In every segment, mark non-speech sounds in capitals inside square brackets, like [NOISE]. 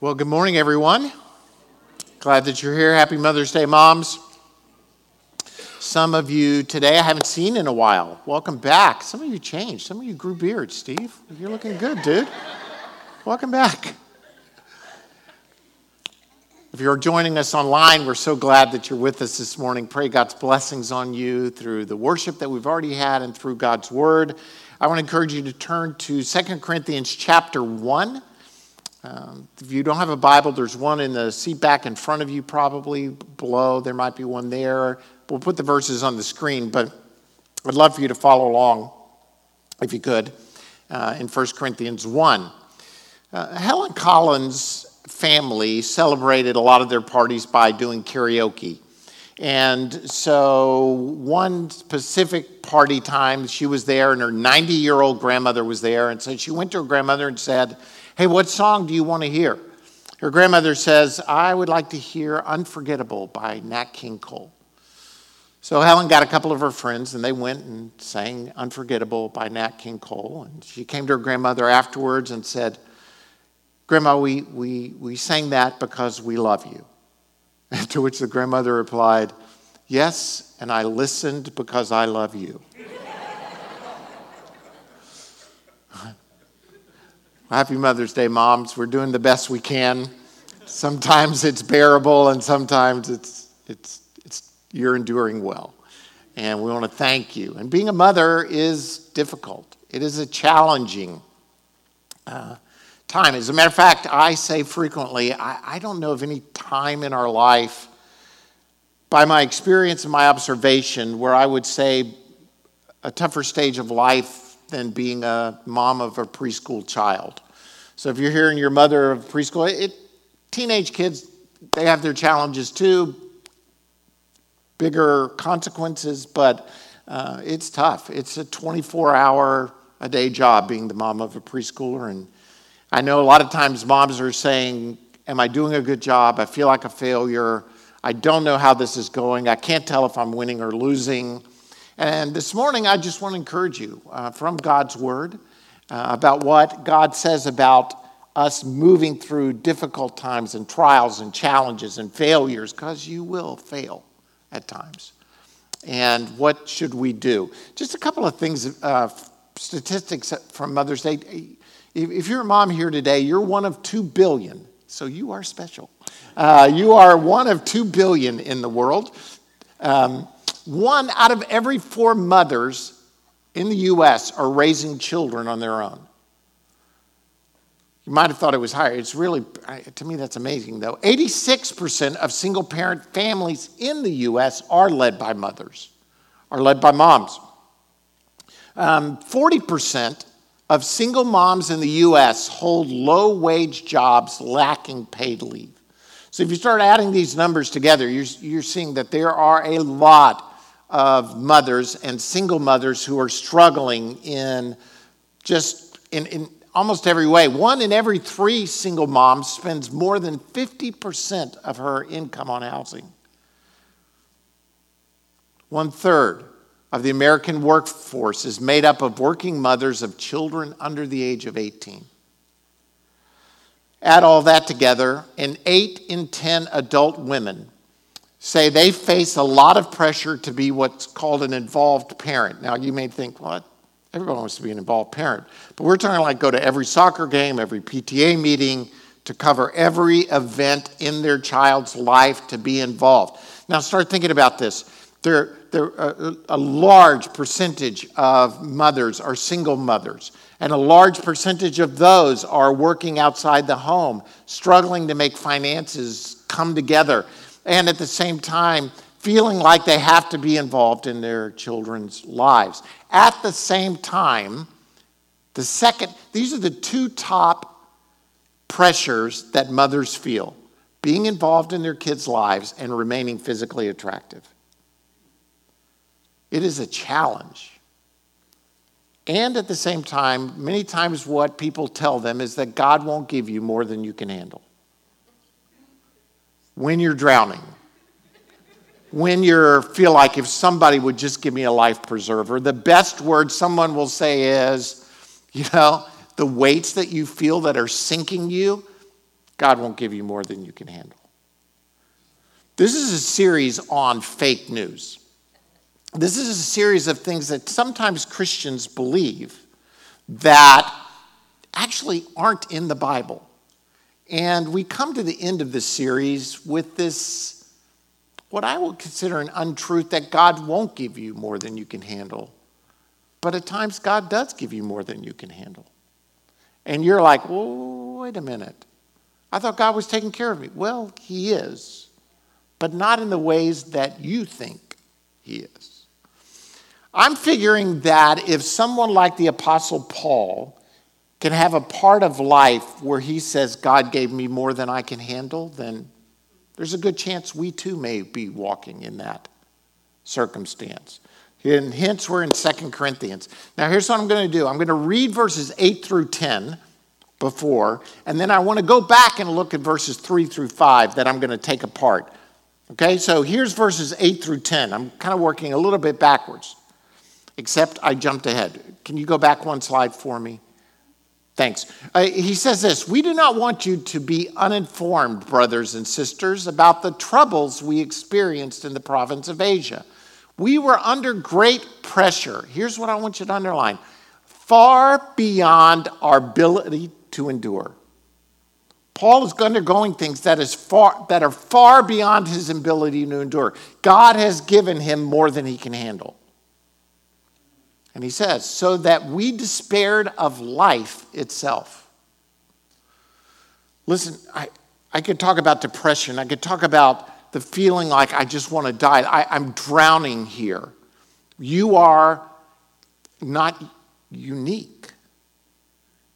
Well, good morning, everyone. Glad that you're here. Happy Mother's Day, moms. Some of you today I haven't seen in a while. Welcome back. Some of you changed. Some of you grew beards, Steve. You're looking good, dude. Welcome back. If you're joining us online, we're so glad that you're with us this morning. Pray God's blessings on you through the worship that we've already had and through God's word. I want to encourage you to turn to 2 Corinthians chapter 1. Um, if you don't have a Bible, there's one in the seat back in front of you, probably below. There might be one there. We'll put the verses on the screen, but I'd love for you to follow along, if you could, uh, in 1 Corinthians 1. Uh, Helen Collins' family celebrated a lot of their parties by doing karaoke. And so, one specific party time, she was there, and her 90 year old grandmother was there. And so, she went to her grandmother and said, Hey, what song do you want to hear? Her grandmother says, I would like to hear Unforgettable by Nat King Cole. So Helen got a couple of her friends and they went and sang Unforgettable by Nat King Cole. And she came to her grandmother afterwards and said, Grandma, we, we, we sang that because we love you. [LAUGHS] To which the grandmother replied, Yes, and I listened because I love you. Happy Mother's Day, moms. We're doing the best we can. Sometimes it's bearable, and sometimes it's, it's, it's, you're enduring well. And we want to thank you. And being a mother is difficult, it is a challenging uh, time. As a matter of fact, I say frequently, I, I don't know of any time in our life, by my experience and my observation, where I would say a tougher stage of life than being a mom of a preschool child. So if you're hearing your mother of preschool, it, teenage kids, they have their challenges too, bigger consequences, but uh, it's tough. It's a 24 hour a day job being the mom of a preschooler. And I know a lot of times moms are saying, Am I doing a good job? I feel like a failure. I don't know how this is going. I can't tell if I'm winning or losing. And this morning, I just want to encourage you uh, from God's Word uh, about what God says about us moving through difficult times and trials and challenges and failures, because you will fail at times. And what should we do? Just a couple of things, uh, statistics from Mother's Day. If you're a mom here today, you're one of two billion, so you are special. Uh, you are one of two billion in the world. Um, one out of every four mothers in the US are raising children on their own. You might have thought it was higher. It's really, to me, that's amazing though. 86% of single parent families in the US are led by mothers, are led by moms. Um, 40% of single moms in the US hold low wage jobs lacking paid leave. So if you start adding these numbers together, you're, you're seeing that there are a lot of mothers and single mothers who are struggling in just in, in almost every way. One in every three single moms spends more than 50% of her income on housing. One third of the American workforce is made up of working mothers of children under the age of 18. Add all that together, and eight in 10 adult women say they face a lot of pressure to be what's called an involved parent. Now, you may think, what? Everyone wants to be an involved parent. But we're talking like go to every soccer game, every PTA meeting, to cover every event in their child's life to be involved. Now, start thinking about this. There, there, a, a large percentage of mothers are single mothers, and a large percentage of those are working outside the home, struggling to make finances come together and at the same time feeling like they have to be involved in their children's lives. At the same time, the second, these are the two top pressures that mothers feel being involved in their kids' lives and remaining physically attractive. It is a challenge. And at the same time, many times what people tell them is that God won't give you more than you can handle when you're drowning, when you feel like if somebody would just give me a life preserver, the best word someone will say is, you know, the weights that you feel that are sinking you, God won't give you more than you can handle. This is a series on fake news. This is a series of things that sometimes Christians believe that actually aren't in the Bible. And we come to the end of this series with this, what I would consider an untruth that God won't give you more than you can handle. But at times, God does give you more than you can handle. And you're like, wait a minute. I thought God was taking care of me. Well, He is, but not in the ways that you think He is. I'm figuring that if someone like the Apostle Paul can have a part of life where he says, God gave me more than I can handle, then there's a good chance we too may be walking in that circumstance. And hence, we're in Second Corinthians. Now, here's what I'm going to do I'm going to read verses 8 through 10 before, and then I want to go back and look at verses 3 through 5 that I'm going to take apart. Okay, so here's verses 8 through 10. I'm kind of working a little bit backwards, except I jumped ahead. Can you go back one slide for me? Thanks. Uh, he says this We do not want you to be uninformed, brothers and sisters, about the troubles we experienced in the province of Asia. We were under great pressure. Here's what I want you to underline far beyond our ability to endure. Paul is undergoing things that, is far, that are far beyond his ability to endure. God has given him more than he can handle. And he says, so that we despaired of life itself. Listen, I, I could talk about depression. I could talk about the feeling like I just want to die. I, I'm drowning here. You are not unique.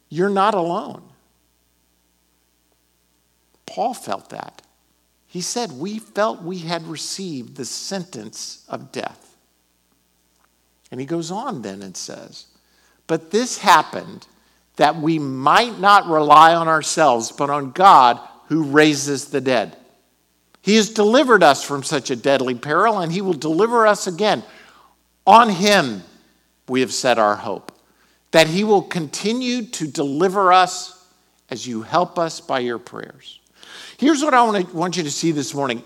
You're not alone. Paul felt that. He said, We felt we had received the sentence of death. And he goes on then and says, But this happened that we might not rely on ourselves, but on God who raises the dead. He has delivered us from such a deadly peril, and he will deliver us again. On him we have set our hope, that he will continue to deliver us as you help us by your prayers. Here's what I want you to see this morning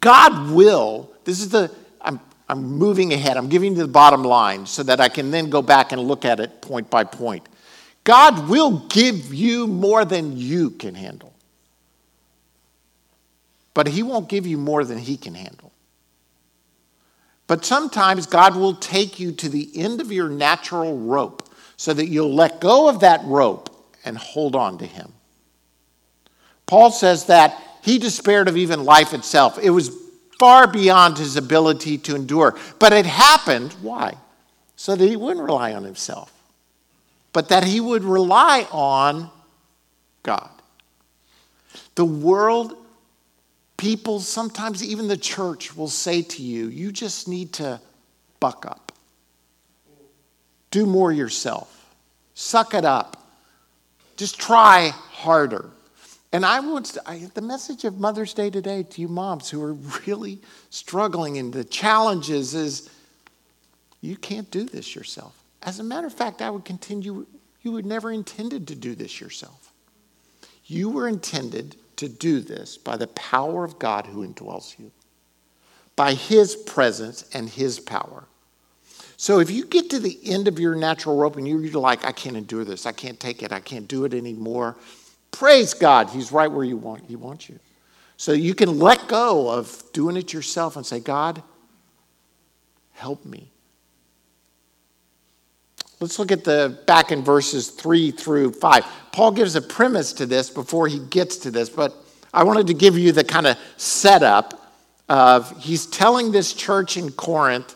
God will, this is the I'm moving ahead. I'm giving you the bottom line so that I can then go back and look at it point by point. God will give you more than you can handle, but He won't give you more than He can handle. But sometimes God will take you to the end of your natural rope so that you'll let go of that rope and hold on to Him. Paul says that he despaired of even life itself. It was far beyond his ability to endure. But it happened, why? So that he wouldn't rely on himself, but that he would rely on God. The world, people, sometimes even the church will say to you, you just need to buck up. Do more yourself. Suck it up. Just try harder. And I would, I, the message of Mother's Day today to you moms who are really struggling and the challenges is you can't do this yourself. As a matter of fact, I would continue, you were never intended to do this yourself. You were intended to do this by the power of God who indwells you, by His presence and His power. So if you get to the end of your natural rope and you're like, I can't endure this, I can't take it, I can't do it anymore, Praise God, He's right where you want, He wants you. So you can let go of doing it yourself and say, God, help me. Let's look at the back in verses three through five. Paul gives a premise to this before he gets to this, but I wanted to give you the kind of setup of he's telling this church in Corinth,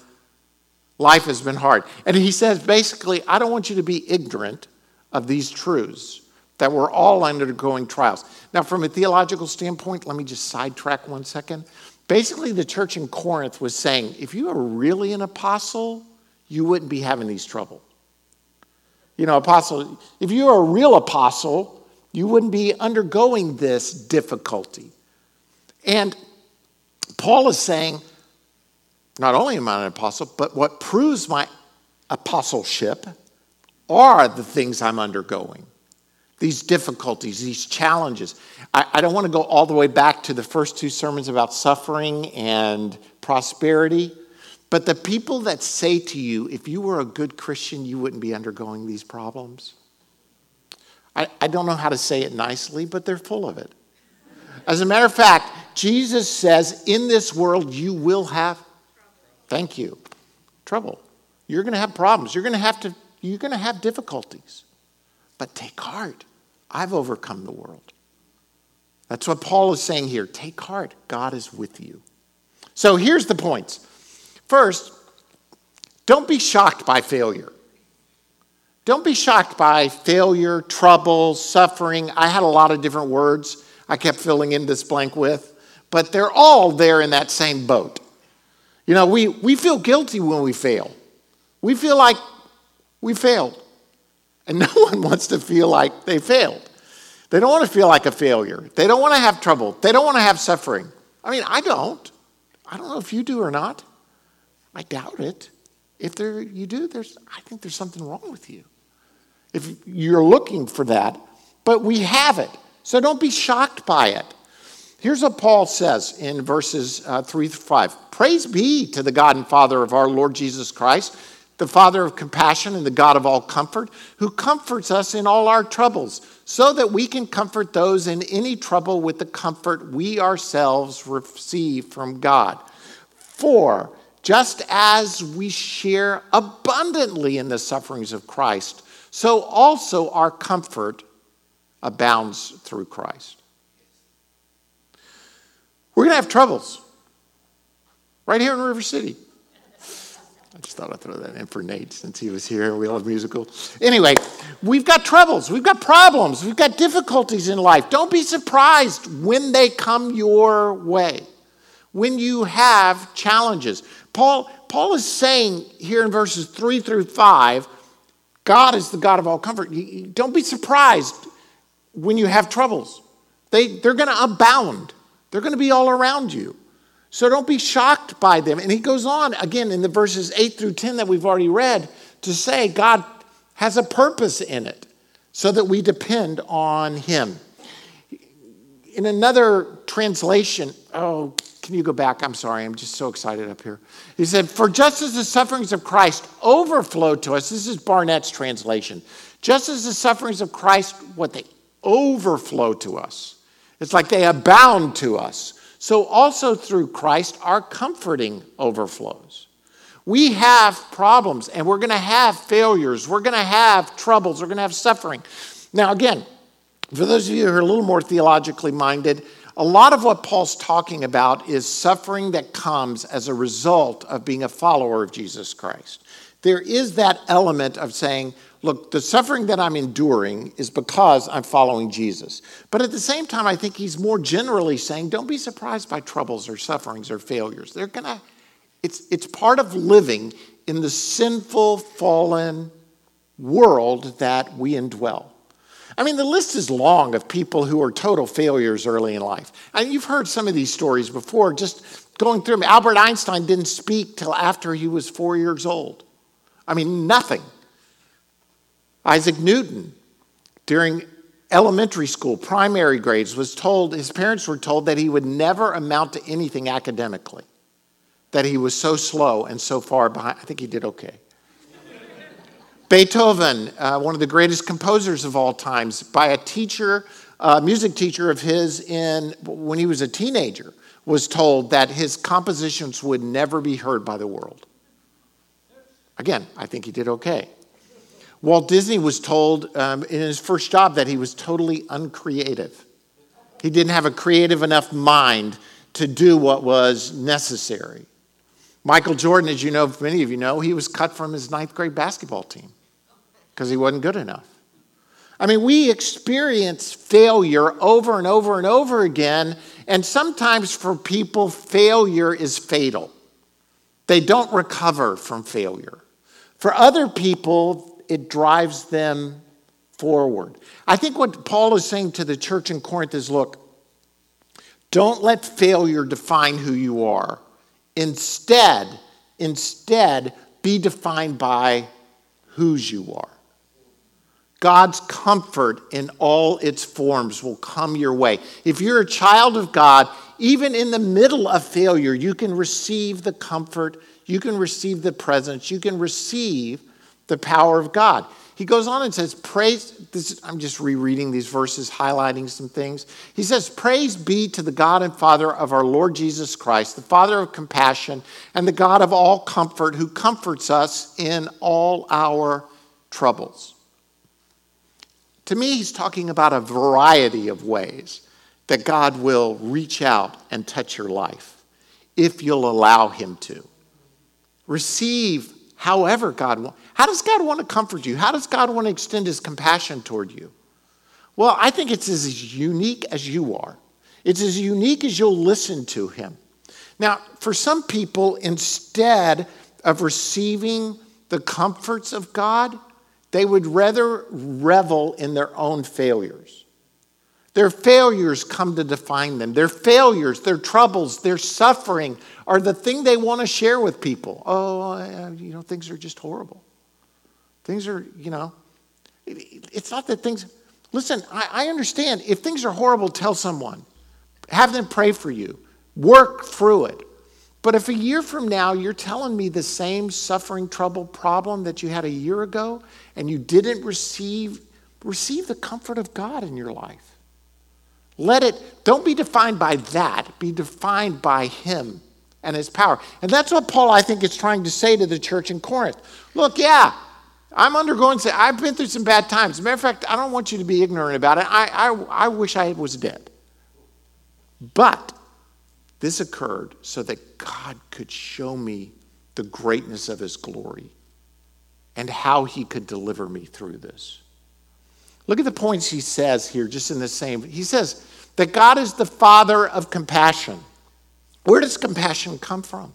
life has been hard. And he says basically, I don't want you to be ignorant of these truths that we're all undergoing trials. Now, from a theological standpoint, let me just sidetrack one second. Basically, the church in Corinth was saying if you are really an apostle, you wouldn't be having these trouble. You know, apostle, if you are a real apostle, you wouldn't be undergoing this difficulty. And Paul is saying, not only am I an apostle, but what proves my apostleship are the things I'm undergoing. These difficulties, these challenges. I, I don't want to go all the way back to the first two sermons about suffering and prosperity, but the people that say to you, if you were a good Christian, you wouldn't be undergoing these problems. I, I don't know how to say it nicely, but they're full of it. As a matter of fact, Jesus says, in this world you will have, thank you, trouble. You're going to have problems. You're going to have to, you're going to have difficulties. But take heart. I've overcome the world. That's what Paul is saying here. Take heart. God is with you. So here's the points. First, don't be shocked by failure. Don't be shocked by failure, trouble, suffering. I had a lot of different words I kept filling in this blank with, but they're all there in that same boat. You know, we, we feel guilty when we fail. We feel like we failed. And [LAUGHS] no one wants to feel like they failed. They don't want to feel like a failure. They don't want to have trouble. They don't want to have suffering. I mean, I don't. I don't know if you do or not. I doubt it. If there you do, there's I think there's something wrong with you. If you're looking for that, but we have it. So don't be shocked by it. Here's what Paul says in verses uh, 3 through 5 Praise be to the God and Father of our Lord Jesus Christ the Father of compassion and the God of all comfort, who comforts us in all our troubles, so that we can comfort those in any trouble with the comfort we ourselves receive from God. For just as we share abundantly in the sufferings of Christ, so also our comfort abounds through Christ. We're going to have troubles right here in River City. Just thought I'd throw that in for Nate since he was here. We love musical. Anyway, we've got troubles, we've got problems, we've got difficulties in life. Don't be surprised when they come your way, when you have challenges. Paul, Paul is saying here in verses three through five, God is the God of all comfort. Don't be surprised when you have troubles. They, they're going to abound, they're going to be all around you. So don't be shocked by them. And he goes on again in the verses 8 through 10 that we've already read to say God has a purpose in it so that we depend on him. In another translation, oh, can you go back? I'm sorry, I'm just so excited up here. He said, For just as the sufferings of Christ overflow to us, this is Barnett's translation, just as the sufferings of Christ, what they overflow to us. It's like they abound to us so also through Christ, our comforting overflows. We have problems and we're going to have failures. We're going to have troubles. We're going to have suffering. Now, again, for those of you who are a little more theologically minded, a lot of what Paul's talking about is suffering that comes as a result of being a follower of Jesus Christ. There is that element of saying, look, the suffering that I'm enduring is because I'm following Jesus. But at the same time, I think he's more generally saying, don't be surprised by troubles or sufferings or failures. They're gonna, it's, it's part of living in the sinful, fallen world that we indwell. I mean, the list is long of people who are total failures early in life. And you've heard some of these stories before, just going through them. Albert Einstein didn't speak till after he was four years old. I mean, nothing. Isaac Newton, during elementary school, primary grades, was told, his parents were told that he would never amount to anything academically, that he was so slow and so far behind. I think he did okay. Beethoven, uh, one of the greatest composers of all times, by a teacher, a music teacher of his in when he was a teenager, was told that his compositions would never be heard by the world. Again, I think he did okay. Walt Disney was told um, in his first job that he was totally uncreative. He didn't have a creative enough mind to do what was necessary. Michael Jordan, as you know, many of you know, he was cut from his ninth grade basketball team because he wasn't good enough. I mean, we experience failure over and over and over again, and sometimes for people, failure is fatal. They don't recover from failure. For other people, it drives them forward. I think what Paul is saying to the church in Corinth is look, don't let failure define who you are. Instead, instead, be defined by whose you are. God's comfort in all its forms will come your way. If you're a child of God, even in the middle of failure, you can receive the comfort, you can receive the presence, you can receive the power of God. He goes on and says, Praise, this, I'm just rereading these verses, highlighting some things. He says, Praise be to the God and Father of our Lord Jesus Christ, the Father of compassion and the God of all comfort, who comforts us in all our troubles. To me, he's talking about a variety of ways that God will reach out and touch your life if you'll allow him to. Receive however God. How does God want to comfort you? How does God want to extend his compassion toward you? Well, I think it's as unique as you are. It's as unique as you'll listen to him. Now, for some people, instead of receiving the comforts of God, they would rather revel in their own failures. Their failures come to define them. Their failures, their troubles, their suffering are the thing they want to share with people. Oh, you know, things are just horrible. Things are, you know, it's not that things, listen, I, I understand. If things are horrible, tell someone. Have them pray for you. Work through it. But if a year from now you're telling me the same suffering, trouble, problem that you had a year ago and you didn't receive, receive the comfort of God in your life. Let it, don't be defined by that, be defined by Him and His power. And that's what Paul, I think, is trying to say to the church in Corinth. Look, yeah, I'm undergoing, I've been through some bad times. As a matter of fact, I don't want you to be ignorant about it. I, I, I wish I was dead. But this occurred so that God could show me the greatness of his glory and how he could deliver me through this. Look at the points he says here, just in the same. He says that God is the father of compassion. Where does compassion come from?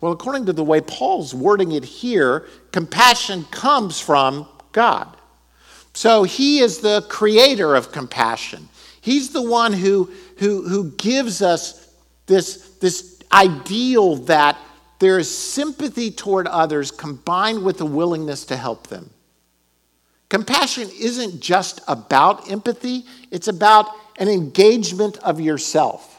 Well, according to the way Paul's wording it here, compassion comes from God. So he is the creator of compassion. He's the one who, who, who gives us this, this ideal that there is sympathy toward others combined with a willingness to help them. Compassion isn't just about empathy, it's about an engagement of yourself.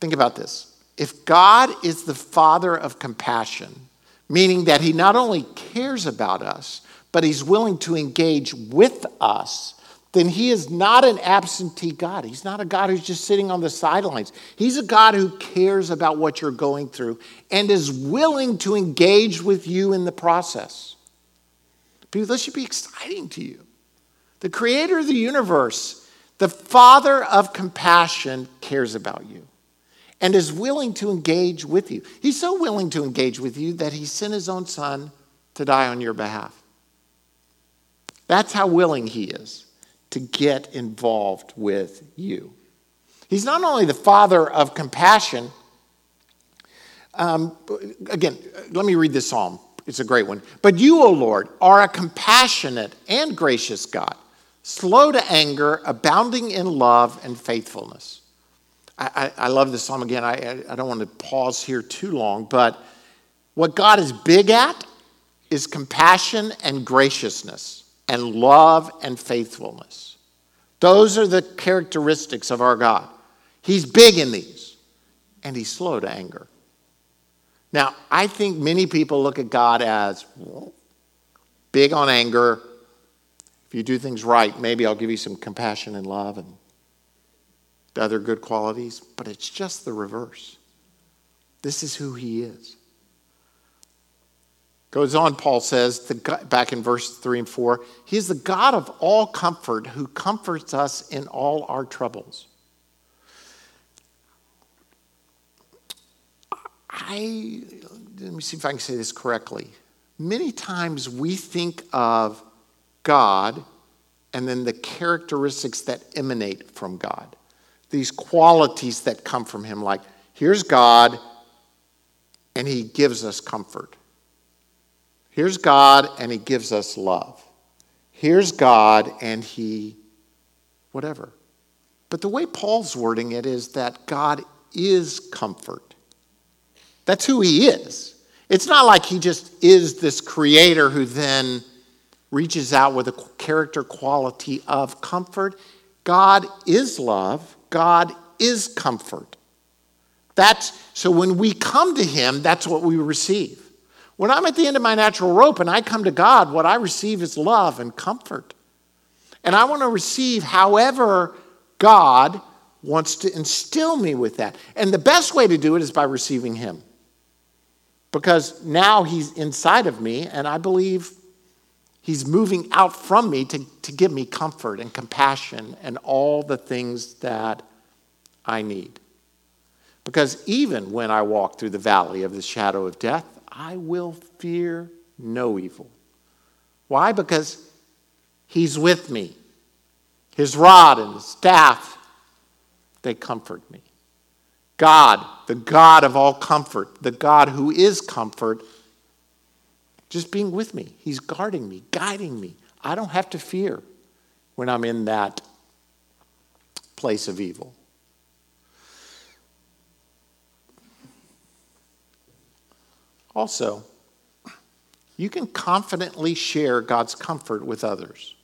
Think about this. If God is the father of compassion, meaning that he not only cares about us, but he's willing to engage with us then he is not an absentee God. He's not a God who's just sitting on the sidelines. He's a God who cares about what you're going through and is willing to engage with you in the process. People, this should be exciting to you. The creator of the universe, the father of compassion, cares about you and is willing to engage with you. He's so willing to engage with you that he sent his own son to die on your behalf. That's how willing he is to get involved with you. He's not only the father of compassion, um, again, let me read this psalm. It's a great one. But you, O Lord, are a compassionate and gracious God, slow to anger, abounding in love and faithfulness. I, I, love this psalm again. I, I don't want to pause here too long, but what God is big at is compassion and graciousness and love and faithfulness. Those are the characteristics of our God. He's big in these, and he's slow to anger. Now, I think many people look at God as well, big on anger. If you do things right, maybe I'll give you some compassion and love and the other good qualities, but it's just the reverse. This is who he is. Goes on, Paul says, the, back in verse 3 and 4, He is the God of all comfort who comforts us in all our troubles. I, let me see if I can say this correctly. Many times we think of God and then the characteristics that emanate from God, these qualities that come from Him, like, here's God, and He gives us comfort. Here's God, and He gives us love. Here's God, and He, whatever. But the way Paul's wording it is that God is comfort. That's who He is. It's not like He just is this creator who then reaches out with a character quality of comfort. God is love, God is comfort. That's so when we come to him, that's what we receive. When I'm at the end of my natural rope and I come to God, what I receive is love and comfort. And I want to receive however God wants to instill me with that. And the best way to do it is by receiving him. Because now he's inside of me, and I believe He's moving out from me to, to give me comfort and compassion and all the things that I need. Because even when I walk through the valley of the shadow of death, I will fear no evil. Why? Because He's with me. His rod and his staff, they comfort me. God, the God of all comfort, the God who is comfort, just being with me. He's guarding me, guiding me. I don't have to fear when I'm in that place of evil. Also, you can confidently share God's comfort with others.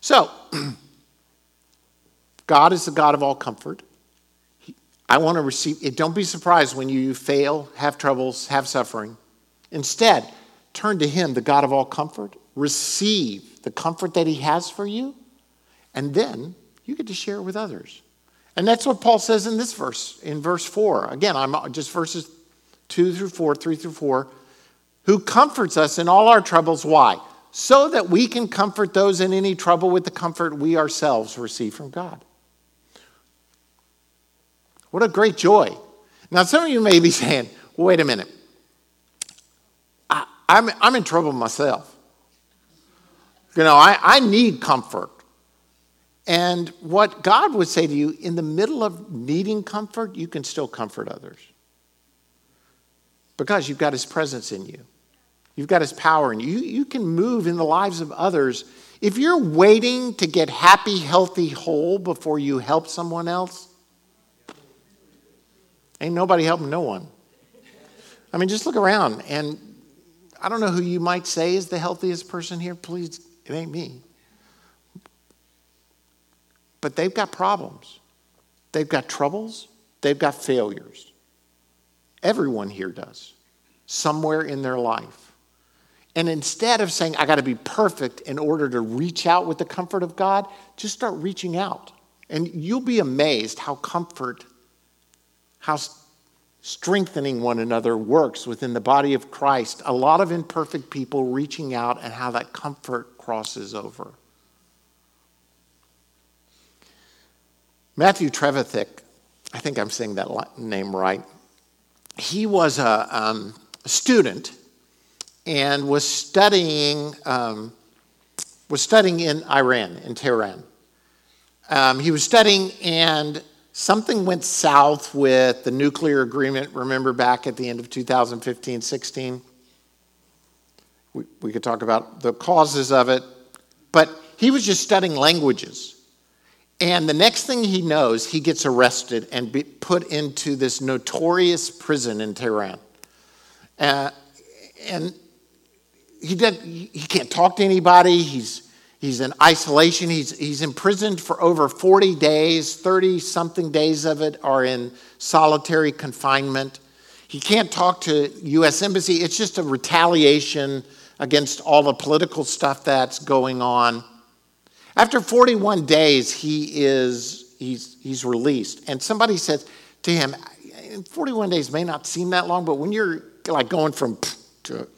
So, [CLEARS THROAT] God is the God of all comfort. I want to receive it. Don't be surprised when you fail, have troubles, have suffering. Instead, turn to Him, the God of all comfort, receive the comfort that He has for you, and then you get to share it with others. And that's what Paul says in this verse, in verse 4. Again, I'm just verses 2 through 4, 3 through 4. Who comforts us in all our troubles. Why? So that we can comfort those in any trouble with the comfort we ourselves receive from God. What a great joy. Now, some of you may be saying, wait a minute. I'm, I'm in trouble myself. You know, I, I need comfort. And what God would say to you, in the middle of needing comfort, you can still comfort others. Because you've got His presence in you, you've got His power in you. You, you can move in the lives of others. If you're waiting to get happy, healthy, whole before you help someone else, ain't nobody helping no one. I mean, just look around and I don't know who you might say is the healthiest person here. Please, it ain't me. But they've got problems, they've got troubles, they've got failures. Everyone here does, somewhere in their life. And instead of saying, I got to be perfect in order to reach out with the comfort of God, just start reaching out. And you'll be amazed how comfort, how strengthening one another works within the body of Christ. A lot of imperfect people reaching out and how that comfort crosses over. Matthew Trevithick, I think I'm saying that name right. He was a, um, student and was studying um, was studying in Iran in Tehran. Um, he was studying and something went south with the nuclear agreement, remember back at the end of 2015 16? We, we could talk about the causes of it, but he was just studying languages. And the next thing he knows, he gets arrested and be put into this notorious prison in Tehran. Uh, and he, did, he can't talk to anybody. He's He's in isolation. He's, he's imprisoned for over 40 days. 30 something days of it are in solitary confinement. He can't talk to U.S. Embassy. It's just a retaliation against all the political stuff that's going on. After 41 days, he is he's, he's released. And somebody says to him, 41 days may not seem that long, but when you're like going from to,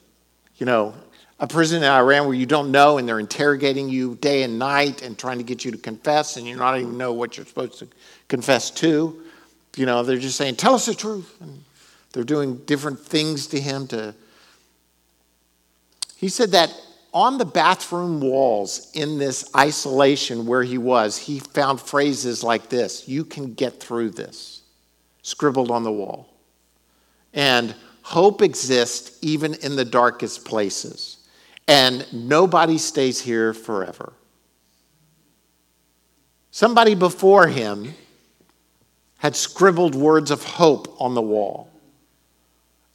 you know, a prison in Iran where you don't know and they're interrogating you day and night and trying to get you to confess and you don't even know what you're supposed to confess to. You know, they're just saying, tell us the truth. And they're doing different things to him to. He said that on the bathroom walls in this isolation where he was, he found phrases like this You can get through this, scribbled on the wall. And hope exists even in the darkest places and nobody stays here forever. Somebody before him had scribbled words of hope on the wall.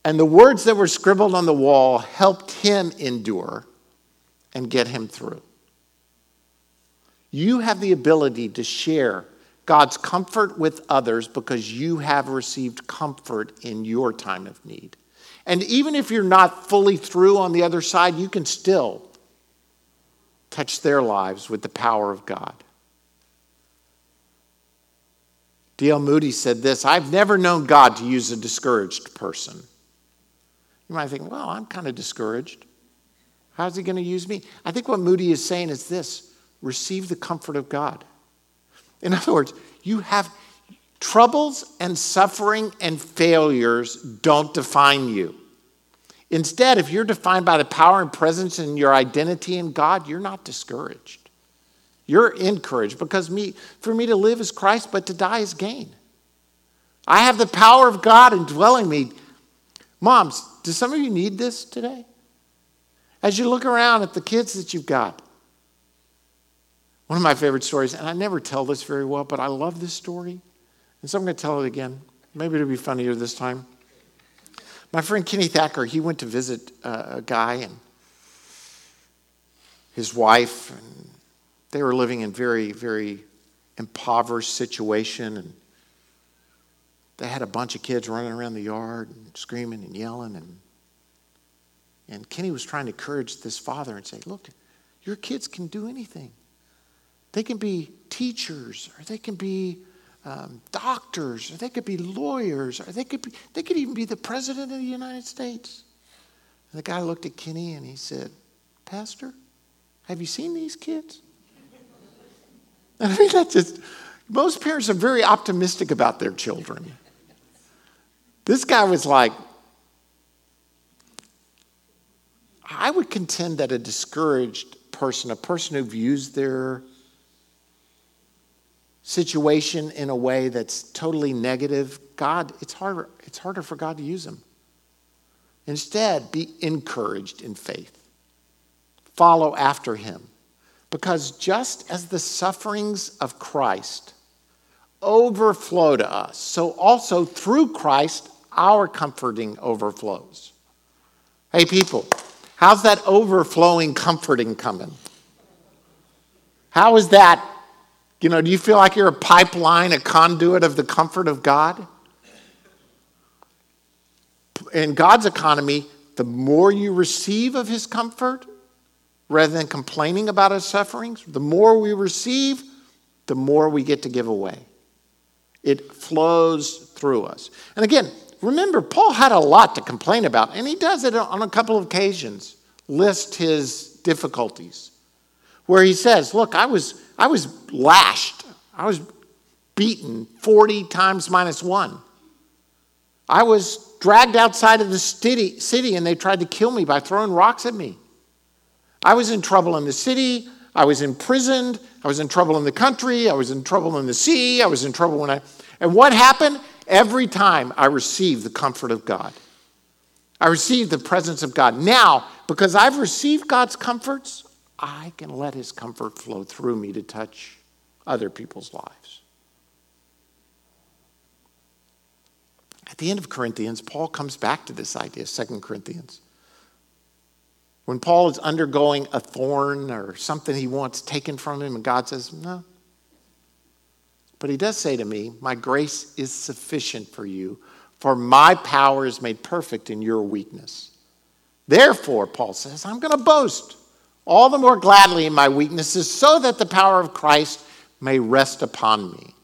And the words that were scribbled on the wall helped him endure and get him through. You have the ability to share God's comfort with others because you have received comfort in your time of need. And even if you're not fully through on the other side, you can still touch their lives with the power of God. D.L. Moody said this I've never known God to use a discouraged person. You might think, well, I'm kind of discouraged. How's he going to use me? I think what Moody is saying is this receive the comfort of God. In other words, you have troubles and suffering and failures don't define you. Instead, if you're defined by the power and presence and your identity in God, you're not discouraged. You're encouraged because me, for me to live is Christ, but to die is gain. I have the power of God indwelling me. Moms, do some of you need this today? As you look around at the kids that you've got, one of my favorite stories, and I never tell this very well, but I love this story. And so I'm going to tell it again. Maybe it'll be funnier this time. My friend Kenny Thacker, he went to visit uh, a guy and his wife, and they were living in very, very impoverished situation, and they had a bunch of kids running around the yard and screaming and yelling, and and Kenny was trying to encourage this father and say, "Look, your kids can do anything. They can be teachers, or they can be um, doctors, or they could be lawyers, or they could, be, they could even be the president of the United States. And the guy looked at Kenny and he said, Pastor, have you seen these kids? [LAUGHS] I mean, that's just, most parents are very optimistic about their children. This guy was like, I would contend that a discouraged person, a person who views their situation in a way that's totally negative, God, it's harder, it's harder for God to use them. Instead, be encouraged in faith. Follow after him. Because just as the sufferings of Christ overflow to us, so also through Christ, our comforting overflows. Hey, people, how's that overflowing comforting coming? How is that you know, do you feel like you're a pipeline, a conduit of the comfort of God? In God's economy, the more you receive of his comfort, rather than complaining about his sufferings, the more we receive, the more we get to give away. It flows through us. And again, remember, Paul had a lot to complain about, and he does it on a couple of occasions, list his difficulties, where he says, Look, I was I was lashed. I was beaten 40 times minus one. I was dragged outside of the city, city and they tried to kill me by throwing rocks at me. I was in trouble in the city. I was imprisoned. I was in trouble in the country. I was in trouble in the sea. I was in trouble when I. And what happened? Every time I received the comfort of God, I received the presence of God. Now, because I've received God's comforts, I can let his comfort flow through me to touch other people's lives. At the end of Corinthians, Paul comes back to this idea, 2 Corinthians. When Paul is undergoing a thorn or something he wants taken from him, and God says, No. But he does say to me, My grace is sufficient for you, for my power is made perfect in your weakness. Therefore, Paul says, I'm going to boast all the more gladly in my weaknesses, so that the power of Christ may rest upon me.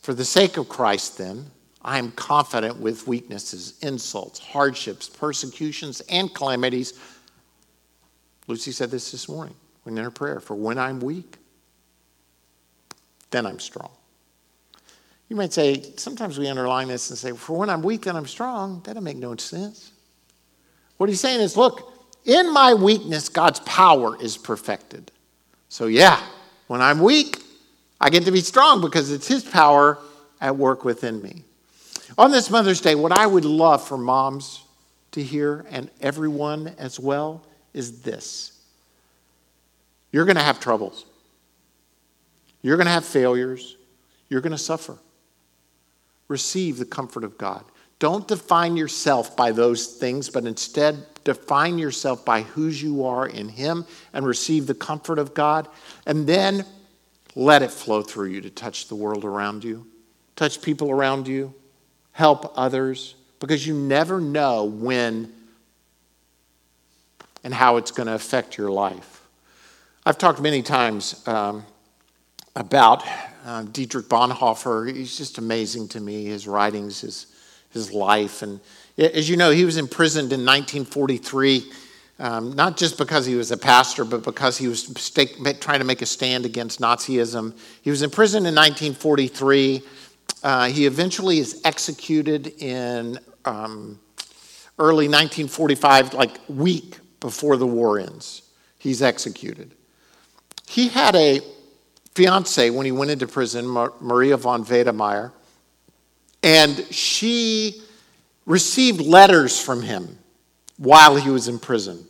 For the sake of Christ, then, I am confident with weaknesses, insults, hardships, persecutions, and calamities. Lucy said this this morning in her prayer for when I'm weak, then I'm strong. You might say, sometimes we underline this and say, for when I'm weak, then I'm strong. That'll make no sense. What he's saying is, look, in my weakness, God's power is perfected. So, yeah, when I'm weak, I get to be strong because it's his power at work within me. On this Mother's Day, what I would love for moms to hear and everyone as well is this you're going to have troubles, you're going to have failures, you're going to suffer receive the comfort of God. Don't define yourself by those things, but instead define yourself by whose you are in Him and receive the comfort of God. And then let it flow through you to touch the world around you, touch people around you, help others, because you never know when and how it's going to affect your life. I've talked many times um, about uh, Dietrich Bonhoeffer. He's just amazing to me, his writings, his, his life. And as you know, he was imprisoned in 1943, um, not just because he was a pastor, but because he was stake, trying to make a stand against Nazism. He was imprisoned in 1943. Uh, he eventually is executed in um, early 1945, like week before the war ends. He's executed. He had a fiance when he went into prison, Maria von Wedemeyer, and she received letters from him while he was in prison.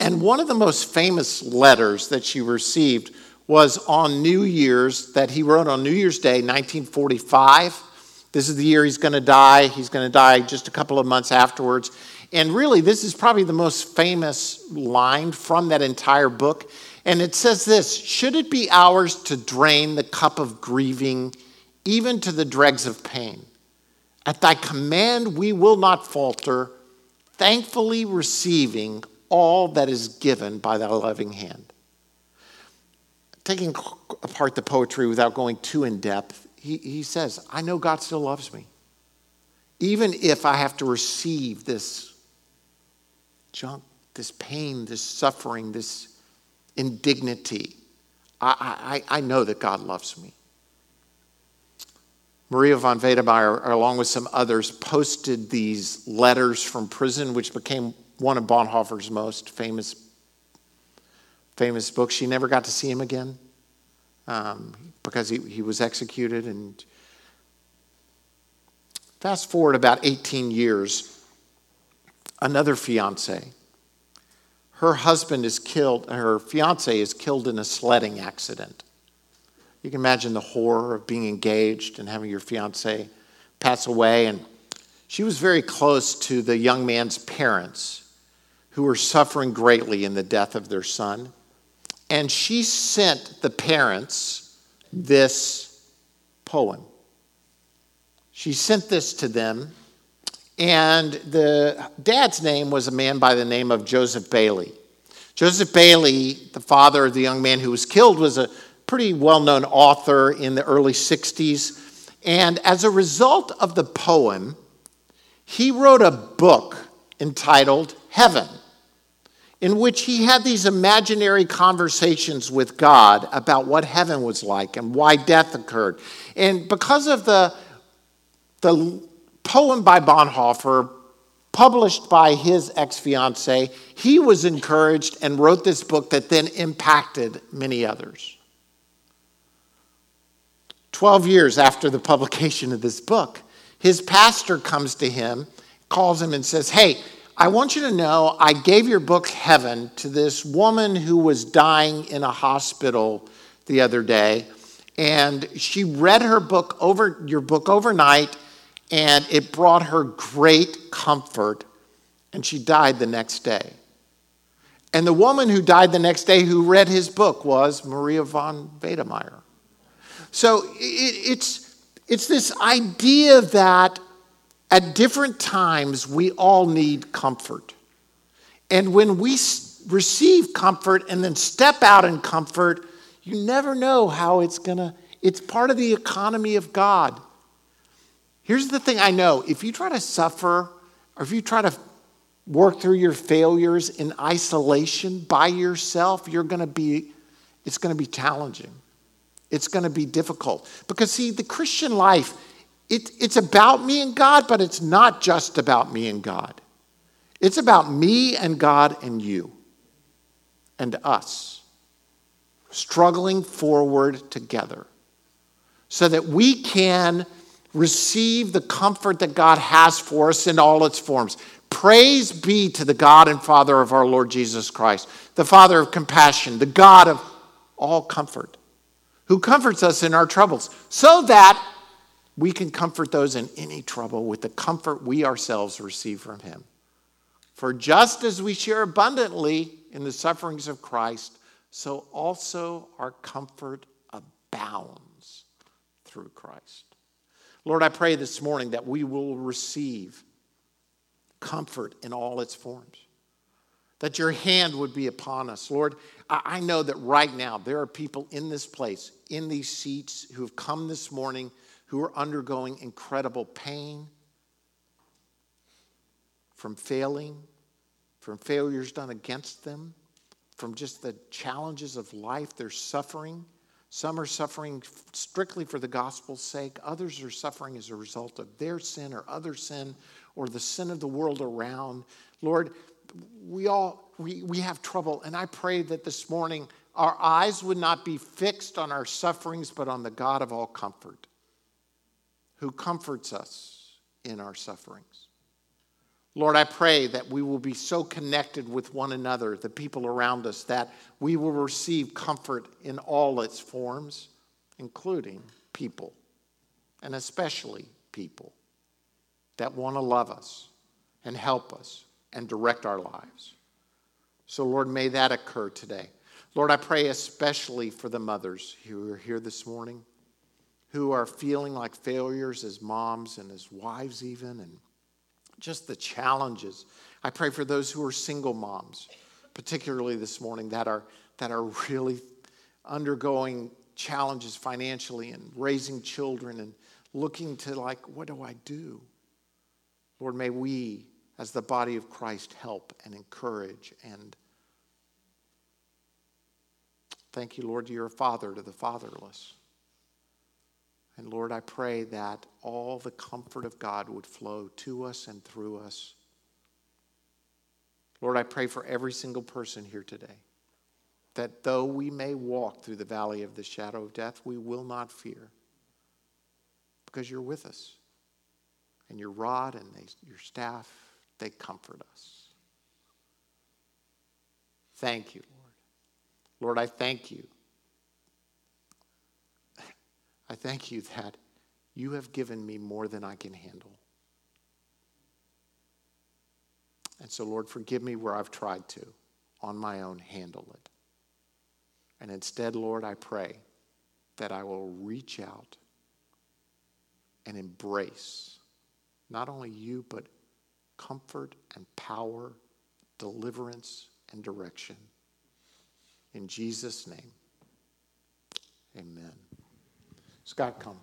And one of the most famous letters that she received was on New Year's, that he wrote on New Year's Day, 1945. This is the year he's going to die. He's going to die just a couple of months afterwards. And really, this is probably the most famous line from that entire book. And it says this Should it be ours to drain the cup of grieving, even to the dregs of pain? At thy command we will not falter, thankfully receiving all that is given by thy loving hand. Taking apart the poetry without going too in depth, he, he says, I know God still loves me. Even if I have to receive this junk, this pain, this suffering, this indignity, I, I, I know that God loves me. Maria von Wedemeyer, along with some others, posted these letters from prison, which became one of Bonhoeffer's most famous, famous books. She never got to see him again um, because he, he was executed. And fast forward about 18 years, another fiance. Her husband is killed, her fiance is killed in a sledding accident. You can imagine the horror of being engaged and having your fiance pass away. And she was very close to the young man's parents who were suffering greatly in the death of their son. And she sent the parents this poem. She sent this to them, and the dad's name was a man by the name of Joseph Bayly. Joseph Bayly, the father of the young man who was killed, was a pretty well known author in the early 60s. And as a result of the poem, he wrote a book entitled Heaven, in which he had these imaginary conversations with God about what heaven was like and why death occurred. And because of the, the poem by Bonhoeffer, published by his ex fiancee, he was encouraged and wrote this book that then impacted many others. 12 years after the publication of this book, his pastor comes to him, calls him, and says, Hey, I want you to know I gave your book Heaven to this woman who was dying in a hospital the other day. And she read her book over your book overnight, and it brought her great comfort. And she died the next day. And the woman who died the next day who read his book was Maria von Wedemeyer. So it, it's, it's this idea that at different times we all need comfort. And when we receive comfort and then step out in comfort, you never know how it's going to, it's part of the economy of God. Here's the thing I know if you try to suffer or if you try to work through your failures in isolation by yourself, you're going to be, it's going to be challenging. It's going to be difficult. Because, see, the Christian life, it, it's about me and God, but it's not just about me and God. It's about me and God and you and us struggling forward together so that we can receive the comfort that God has for us in all its forms. Praise be to the God and Father of our Lord Jesus Christ, the Father of compassion, the God of all comfort who comforts us in our troubles, so that we can comfort those in any trouble with the comfort we ourselves receive from him. For just as we share abundantly in the sufferings of Christ, so also our comfort abounds through Christ. Lord, I pray this morning that we will receive comfort in all its forms, that your hand would be upon us. Lord, I know that right now there are people in this place, in these seats, who have come this morning who are undergoing incredible pain from failing, from failures done against them, from just the challenges of life. They're suffering. Some are suffering strictly for the gospel's sake. Others are suffering as a result of their sin or other sin or the sin of the world around. Lord, we all we, we have trouble. And I pray that this morning our eyes would not be fixed on our sufferings, but on the God of all comfort, who comforts us in our sufferings. Lord, I pray that we will be so connected with one another, the people around us, that we will receive comfort in all its forms, including people, and especially people that want to love us and help us and direct our lives. So, Lord, may that occur today. Lord, I pray especially for the mothers who are here this morning, who are feeling like failures as moms and as wives, even, and just the challenges. I pray for those who are single moms, particularly this morning, that are, that are really undergoing challenges financially and raising children and looking to, like, what do I do? Lord, may we, as the body of Christ, help and encourage and thank you, Lord, you're a father to the fatherless. And Lord, I pray that all the comfort of God would flow to us and through us. Lord, I pray for every single person here today that though we may walk through the valley of the shadow of death, we will not fear because you're with us. And your rod and they, your staff, they comfort us. Thank you, Lord. Lord, I thank you I thank you that you have given me more than I can handle. And so, Lord, forgive me where I've tried to, on my own, handle it. And instead, Lord, I pray that I will reach out and embrace not only you, but comfort and power, deliverance and direction. In Jesus' name, amen. Scott, come.